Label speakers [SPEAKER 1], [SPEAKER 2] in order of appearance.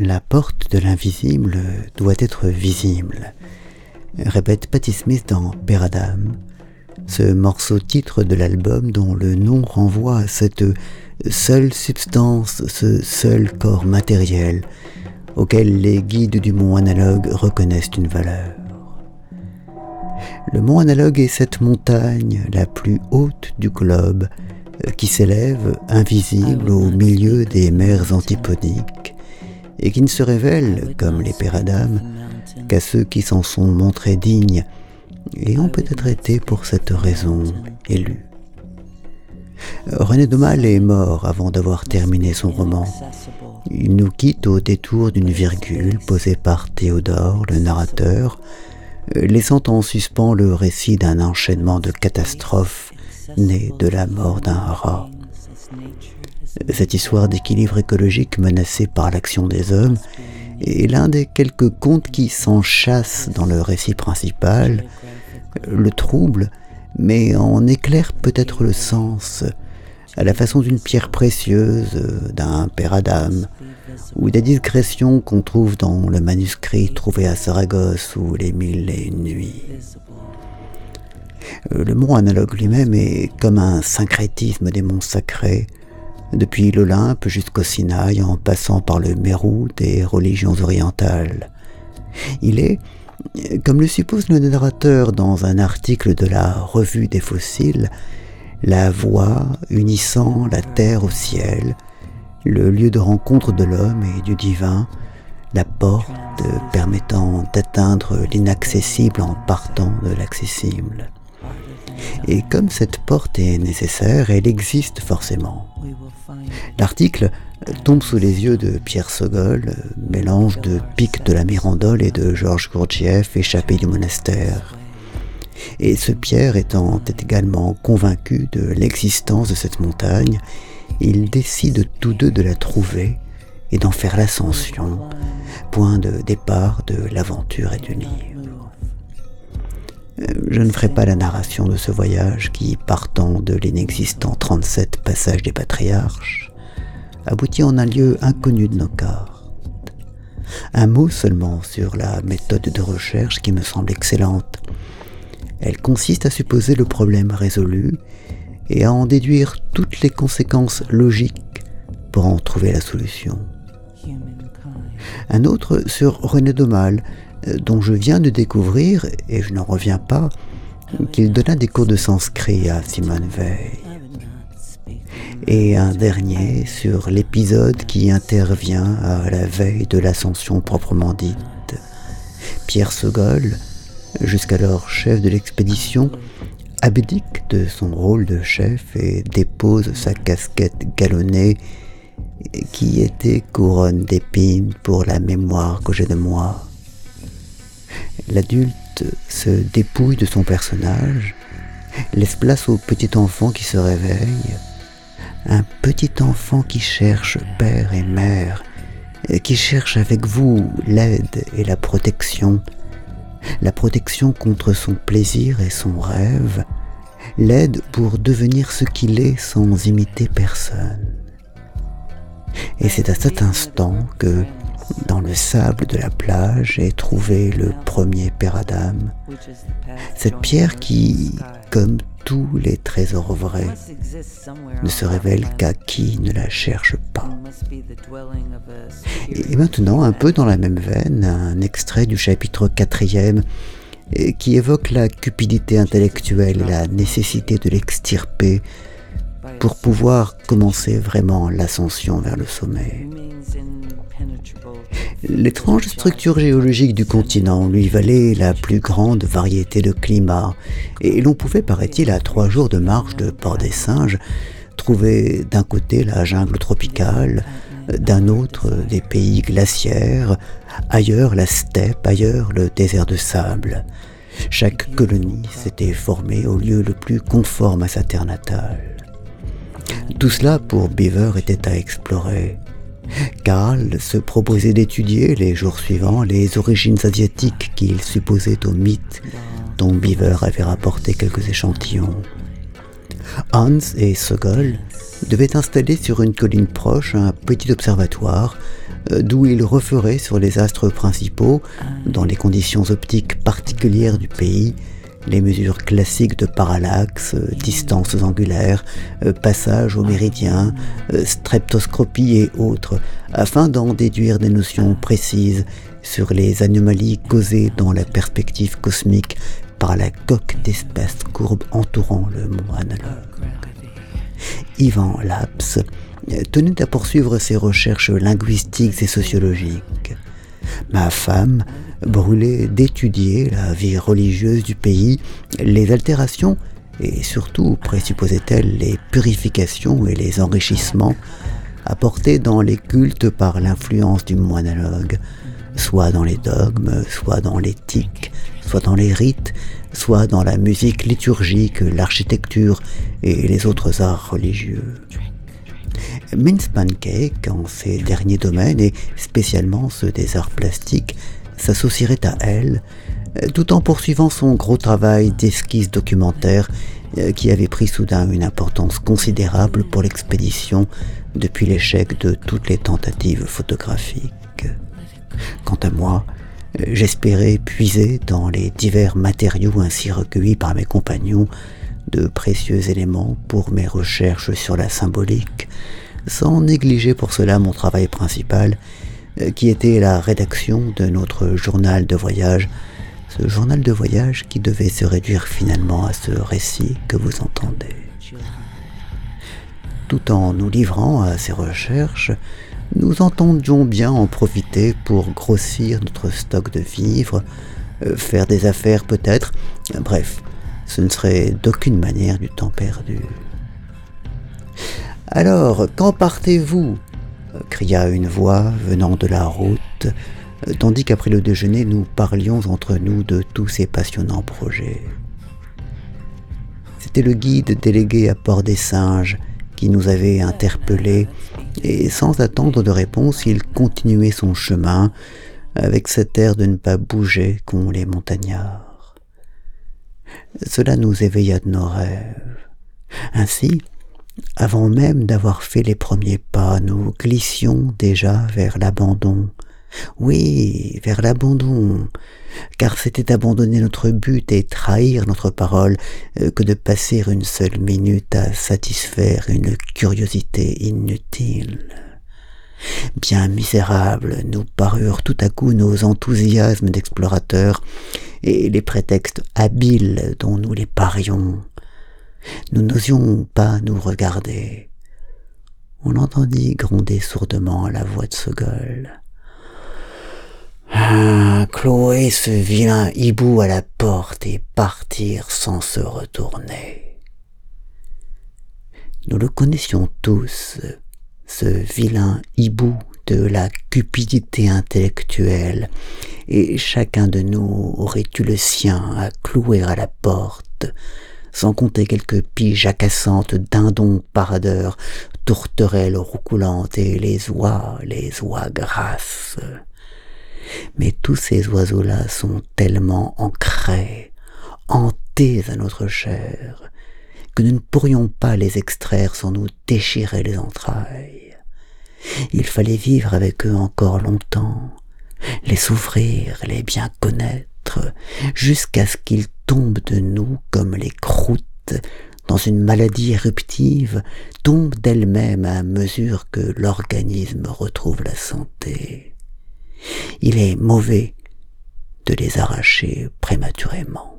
[SPEAKER 1] La porte de l'invisible doit être visible, répète Patti Smith dans Père Adam, ce morceau titre de l'album dont le nom renvoie à cette seule substance, ce seul corps matériel auquel les guides du mont analogue reconnaissent une valeur. Le mont analogue est cette montagne la plus haute du globe qui s'élève invisible au milieu des mers antipodiques et qui ne se révèle, comme les Adam, qu'à ceux qui s'en sont montrés dignes et ont peut-être été pour cette raison élus. René Daumal est mort avant d'avoir terminé son roman. Il nous quitte au détour d'une virgule posée par Théodore, le narrateur, laissant en suspens le récit d'un enchaînement de catastrophes nées de la mort d'un rat. Cette histoire d'équilibre écologique menacé par l'action des hommes est l'un des quelques contes qui s'enchassent dans le récit principal, le trouble, mais en éclaire peut-être le sens, à la façon d'une pierre précieuse, d'un père ou des digressions qu'on trouve dans le manuscrit trouvé à Saragosse ou les mille et une nuits. Le mont analogue lui-même est comme un syncrétisme des monts sacrés, depuis l'Olympe jusqu'au Sinaï en passant par le Mérou des religions orientales. Il est, comme le suppose le narrateur dans un article de la Revue des fossiles, la voie unissant la terre au ciel, le lieu de rencontre de l'homme et du divin, la porte permettant d'atteindre l'inaccessible en partant de l'accessible. Et comme cette porte est nécessaire, elle existe forcément. L'article tombe sous les yeux de Pierre Sogol, mélange de pic de la Mirandole et de Georges Gurdjieff échappé du monastère. Et ce Pierre étant également convaincu de l'existence de cette montagne, ils décident tous deux de la trouver et d'en faire l'ascension, point de départ de l'aventure et du livre. Je ne ferai pas la narration de ce voyage qui, partant de l'inexistant 37 passages des patriarches, aboutit en un lieu inconnu de nos cartes. Un mot seulement sur la méthode de recherche qui me semble excellente. Elle consiste à supposer le problème résolu et à en déduire toutes les conséquences logiques pour en trouver la solution. Un autre sur René euh, dont je viens de découvrir, et je n'en reviens pas, qu'il donna des cours de sanskrit à Simone Veil. Et un dernier sur l'épisode qui intervient à la veille de l'ascension proprement dite. Pierre Sogol, jusqu'alors chef de l'expédition, abdique de son rôle de chef et dépose sa casquette galonnée qui était couronne d'épines pour la mémoire que j'ai de moi. L'adulte se dépouille de son personnage, laisse place au petit enfant qui se réveille, un petit enfant qui cherche père et mère, qui cherche avec vous l'aide et la protection, la protection contre son plaisir et son rêve, l'aide pour devenir ce qu'il est sans imiter personne. Et c'est à cet instant que, dans le sable de la plage, est trouvé le premier Père Adam, cette pierre qui, comme tous les trésors vrais, ne se révèle qu'à qui ne la cherche pas. Et maintenant, un peu dans la même veine, un extrait du chapitre 4 qui évoque la cupidité intellectuelle et la nécessité de l'extirper pour pouvoir commencer vraiment l'ascension vers le sommet. L'étrange structure géologique du continent lui valait la plus grande variété de climats, et l'on pouvait, paraît-il, à trois jours de marche de Port-des-Singes, trouver d'un côté la jungle tropicale, d'un autre des pays glaciaires, ailleurs la steppe, ailleurs le désert de sable. Chaque colonie s'était formée au lieu le plus conforme à sa terre natale. Tout cela pour Beaver était à explorer. Karl se proposait d'étudier les jours suivants les origines asiatiques qu'il supposait au mythe dont Beaver avait rapporté quelques échantillons. Hans et Sogol devaient installer sur une colline proche un petit observatoire euh, d'où ils referaient sur les astres principaux, dans les conditions optiques particulières du pays, les mesures classiques de parallaxe, euh, distances angulaires, euh, passage au méridien, streptoscopie et autres, afin d'en déduire des notions précises sur les anomalies causées dans la perspective cosmique par la coque d'espace courbe entourant le monde analogue. Ivan Laps tenait à poursuivre ses recherches linguistiques et sociologiques. Ma femme brûlait d'étudier la vie religieuse du pays, les altérations et surtout, présupposait-elle, les purifications et les enrichissements apportés dans les cultes par l'influence du moinologue, soit dans les dogmes, soit dans l'éthique, soit dans les rites, soit dans la musique liturgique, l'architecture et les autres arts religieux. Mince Pancake, en ces derniers domaines, et spécialement ceux des arts plastiques, s'associerait à elle, tout en poursuivant son gros travail d'esquisse documentaire euh, qui avait pris soudain une importance considérable pour l'expédition depuis l'échec de toutes les tentatives photographiques. Quant à moi, j'espérais puiser dans les divers matériaux ainsi recueillis par mes compagnons de précieux éléments pour mes recherches sur la symbolique, sans négliger pour cela mon travail principal, euh, qui était la rédaction de notre journal de voyage, ce journal de voyage qui devait se réduire finalement à ce récit que vous entendez. Tout en nous livrant à ces recherches, nous entendions bien en profiter pour grossir notre stock de vivres, euh, faire des affaires peut-être, bref, ce ne serait d'aucune manière du temps perdu. Alors, quand partez-vous? Cria une voix venant de la route, tandis qu'après le déjeuner nous parlions entre nous de tous ces passionnants projets. C'était le guide délégué à Port des Singes qui nous avait interpellés, et sans attendre de réponse, il continuait son chemin avec cet air de ne pas bouger qu'ont les montagnards. Cela nous éveilla de nos rêves. Ainsi, avant même d'avoir fait les premiers pas, nous glissions déjà vers l'abandon. Oui, vers l'abandon, car c'était abandonner notre but et trahir notre parole euh, que de passer une seule minute à satisfaire une curiosité inutile. Bien misérables nous parurent tout à coup nos enthousiasmes d'explorateurs et les prétextes habiles dont nous les parions. Nous n'osions pas nous regarder. On entendit gronder sourdement la voix de Sogol. Ah, clouer ce vilain hibou à la porte et partir sans se retourner. Nous le connaissions tous, ce vilain hibou de la cupidité intellectuelle, et chacun de nous aurait eu le sien à clouer à la porte, sans compter quelques piges accassantes, dindons paradeurs, tourterelles roucoulantes et les oies, les oies grasses. Mais tous ces oiseaux-là sont tellement ancrés, hantés à notre chair, que nous ne pourrions pas les extraire sans nous déchirer les entrailles. Il fallait vivre avec eux encore longtemps, les souffrir, les bien connaître, jusqu'à ce qu'ils tombent de nous comme les croûtes dans une maladie éruptive, tombent d'elles-mêmes à mesure que l'organisme retrouve la santé. Il est mauvais de les arracher prématurément.